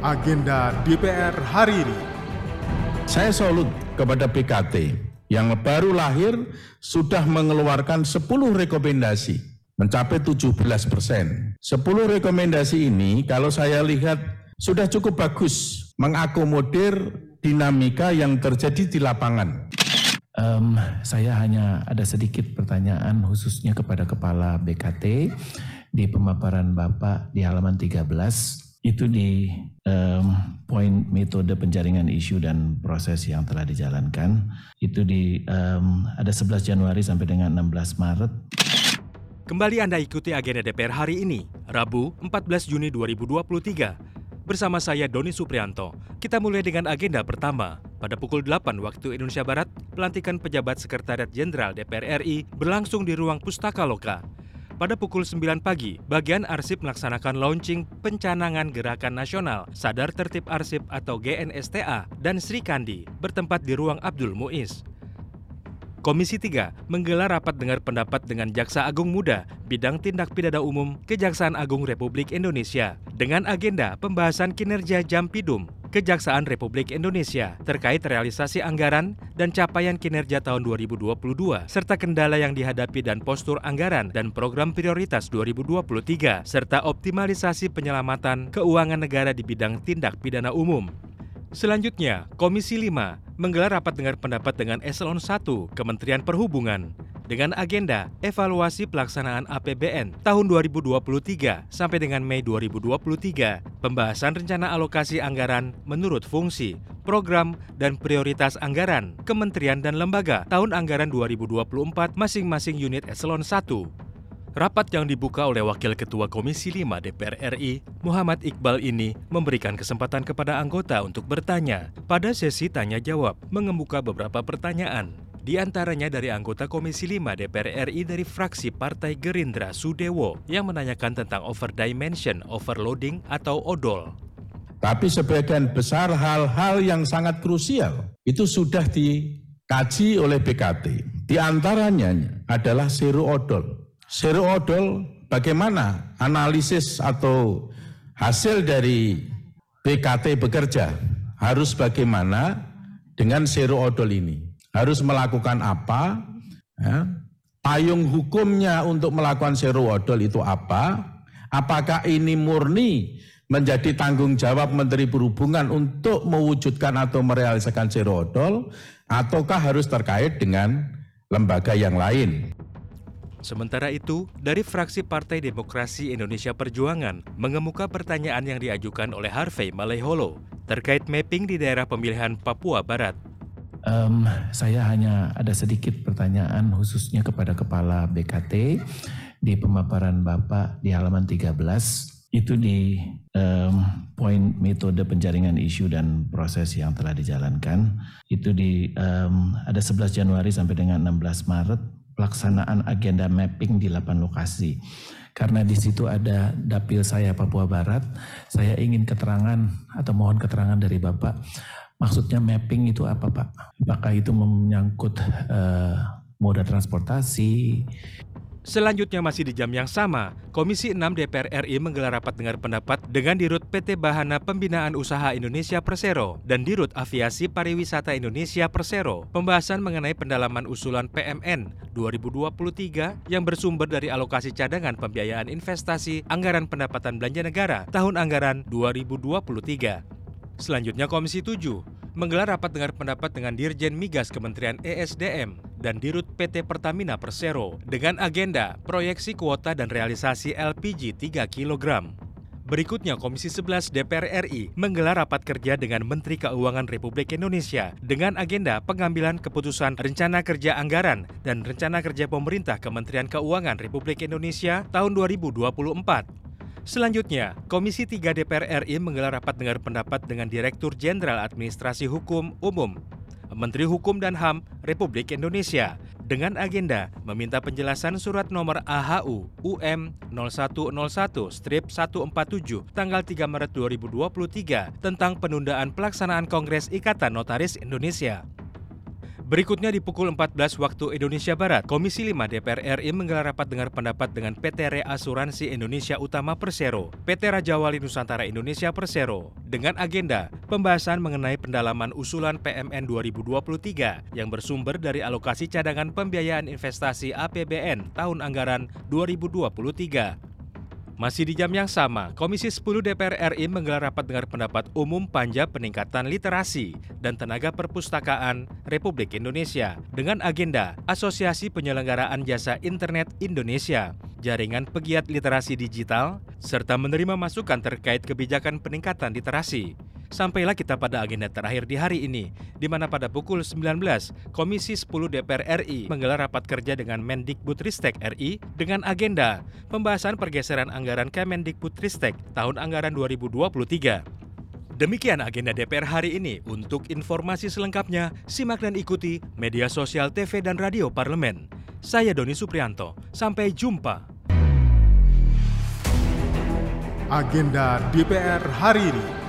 agenda DPR hari ini. Saya salut kepada PKT yang baru lahir sudah mengeluarkan 10 rekomendasi mencapai 17 persen. 10 rekomendasi ini kalau saya lihat sudah cukup bagus mengakomodir dinamika yang terjadi di lapangan. Um, saya hanya ada sedikit pertanyaan khususnya kepada Kepala BKT di pemaparan Bapak di halaman 13 itu di um, poin metode penjaringan isu dan proses yang telah dijalankan itu di um, ada 11 Januari sampai dengan 16 Maret. Kembali Anda ikuti agenda DPR hari ini, Rabu 14 Juni 2023. Bersama saya Doni Suprianto, kita mulai dengan agenda pertama. Pada pukul 8 waktu Indonesia Barat, pelantikan pejabat Sekretariat Jenderal DPR RI berlangsung di ruang Pustaka Loka. Pada pukul 9 pagi, bagian arsip melaksanakan launching pencanangan Gerakan Nasional Sadar Tertib Arsip atau GNSTA dan Sri Kandi bertempat di ruang Abdul Muiz. Komisi 3 menggelar rapat dengar pendapat dengan Jaksa Agung Muda bidang tindak pidana umum Kejaksaan Agung Republik Indonesia dengan agenda pembahasan kinerja Jampidum Kejaksaan Republik Indonesia terkait realisasi anggaran dan capaian kinerja tahun 2022 serta kendala yang dihadapi dan postur anggaran dan program prioritas 2023 serta optimalisasi penyelamatan keuangan negara di bidang tindak pidana umum. Selanjutnya, Komisi 5 menggelar rapat dengar pendapat dengan Eselon 1 Kementerian Perhubungan dengan agenda evaluasi pelaksanaan APBN tahun 2023 sampai dengan Mei 2023, pembahasan rencana alokasi anggaran menurut fungsi, program, dan prioritas anggaran kementerian dan lembaga tahun anggaran 2024 masing-masing unit eselon 1. Rapat yang dibuka oleh Wakil Ketua Komisi 5 DPR RI, Muhammad Iqbal ini memberikan kesempatan kepada anggota untuk bertanya. Pada sesi tanya jawab, mengemuka beberapa pertanyaan. Di antaranya dari anggota Komisi 5 DPR RI dari fraksi Partai Gerindra Sudewo yang menanyakan tentang overdimension, overloading atau odol. Tapi sebagian besar hal-hal yang sangat krusial itu sudah dikaji oleh BKT. Di antaranya adalah seru odol. Seru odol bagaimana analisis atau hasil dari BKT bekerja harus bagaimana dengan seru odol ini harus melakukan apa, ya, payung hukumnya untuk melakukan seru odol itu apa, apakah ini murni menjadi tanggung jawab Menteri Perhubungan untuk mewujudkan atau merealisasikan seru odol, ataukah harus terkait dengan lembaga yang lain. Sementara itu, dari fraksi Partai Demokrasi Indonesia Perjuangan mengemuka pertanyaan yang diajukan oleh Harvey Maleholo terkait mapping di daerah pemilihan Papua Barat. Um, saya hanya ada sedikit pertanyaan khususnya kepada Kepala BKT di pemaparan Bapak di halaman 13 itu di um, poin metode penjaringan isu dan proses yang telah dijalankan. Itu di um, ada 11 Januari sampai dengan 16 Maret pelaksanaan agenda mapping di 8 lokasi. Karena di situ ada dapil saya Papua Barat saya ingin keterangan atau mohon keterangan dari Bapak Maksudnya mapping itu apa Pak? Apakah itu menyangkut uh, moda transportasi? Selanjutnya masih di jam yang sama, Komisi 6 DPR RI menggelar rapat dengar pendapat dengan Dirut PT Bahana Pembinaan Usaha Indonesia Persero dan Dirut Aviasi Pariwisata Indonesia Persero. Pembahasan mengenai pendalaman usulan PMN 2023 yang bersumber dari alokasi cadangan pembiayaan investasi anggaran pendapatan belanja negara tahun anggaran 2023. Selanjutnya Komisi 7 menggelar rapat dengar pendapat dengan Dirjen Migas Kementerian ESDM dan Dirut PT Pertamina Persero dengan agenda proyeksi kuota dan realisasi LPG 3 kg. Berikutnya Komisi 11 DPR RI menggelar rapat kerja dengan Menteri Keuangan Republik Indonesia dengan agenda pengambilan keputusan rencana kerja anggaran dan rencana kerja pemerintah Kementerian Keuangan Republik Indonesia tahun 2024. Selanjutnya, Komisi 3 DPR RI menggelar rapat dengar pendapat dengan Direktur Jenderal Administrasi Hukum Umum, Menteri Hukum dan HAM Republik Indonesia dengan agenda meminta penjelasan surat nomor AHU UM 0101 strip 147 tanggal 3 Maret 2023 tentang penundaan pelaksanaan Kongres Ikatan Notaris Indonesia. Berikutnya di pukul 14 waktu Indonesia Barat, Komisi 5 DPR RI menggelar rapat dengar pendapat dengan PT Reasuransi Indonesia Utama Persero, PT Raja Wali Nusantara Indonesia Persero, dengan agenda pembahasan mengenai pendalaman usulan PMN 2023 yang bersumber dari alokasi cadangan pembiayaan investasi APBN tahun anggaran 2023. Masih di jam yang sama, Komisi 10 DPR RI menggelar rapat dengar pendapat umum panja peningkatan literasi dan tenaga perpustakaan Republik Indonesia dengan agenda Asosiasi Penyelenggaraan Jasa Internet Indonesia, Jaringan Pegiat Literasi Digital, serta menerima masukan terkait kebijakan peningkatan literasi. Sampailah kita pada agenda terakhir di hari ini, di mana pada pukul 19, Komisi 10 DPR RI menggelar rapat kerja dengan Mendikbudristek RI dengan agenda pembahasan pergeseran anggaran Kemendikbudristek tahun anggaran 2023. Demikian agenda DPR hari ini. Untuk informasi selengkapnya, simak dan ikuti media sosial TV dan radio parlemen. Saya Doni Suprianto. Sampai jumpa. Agenda DPR hari ini.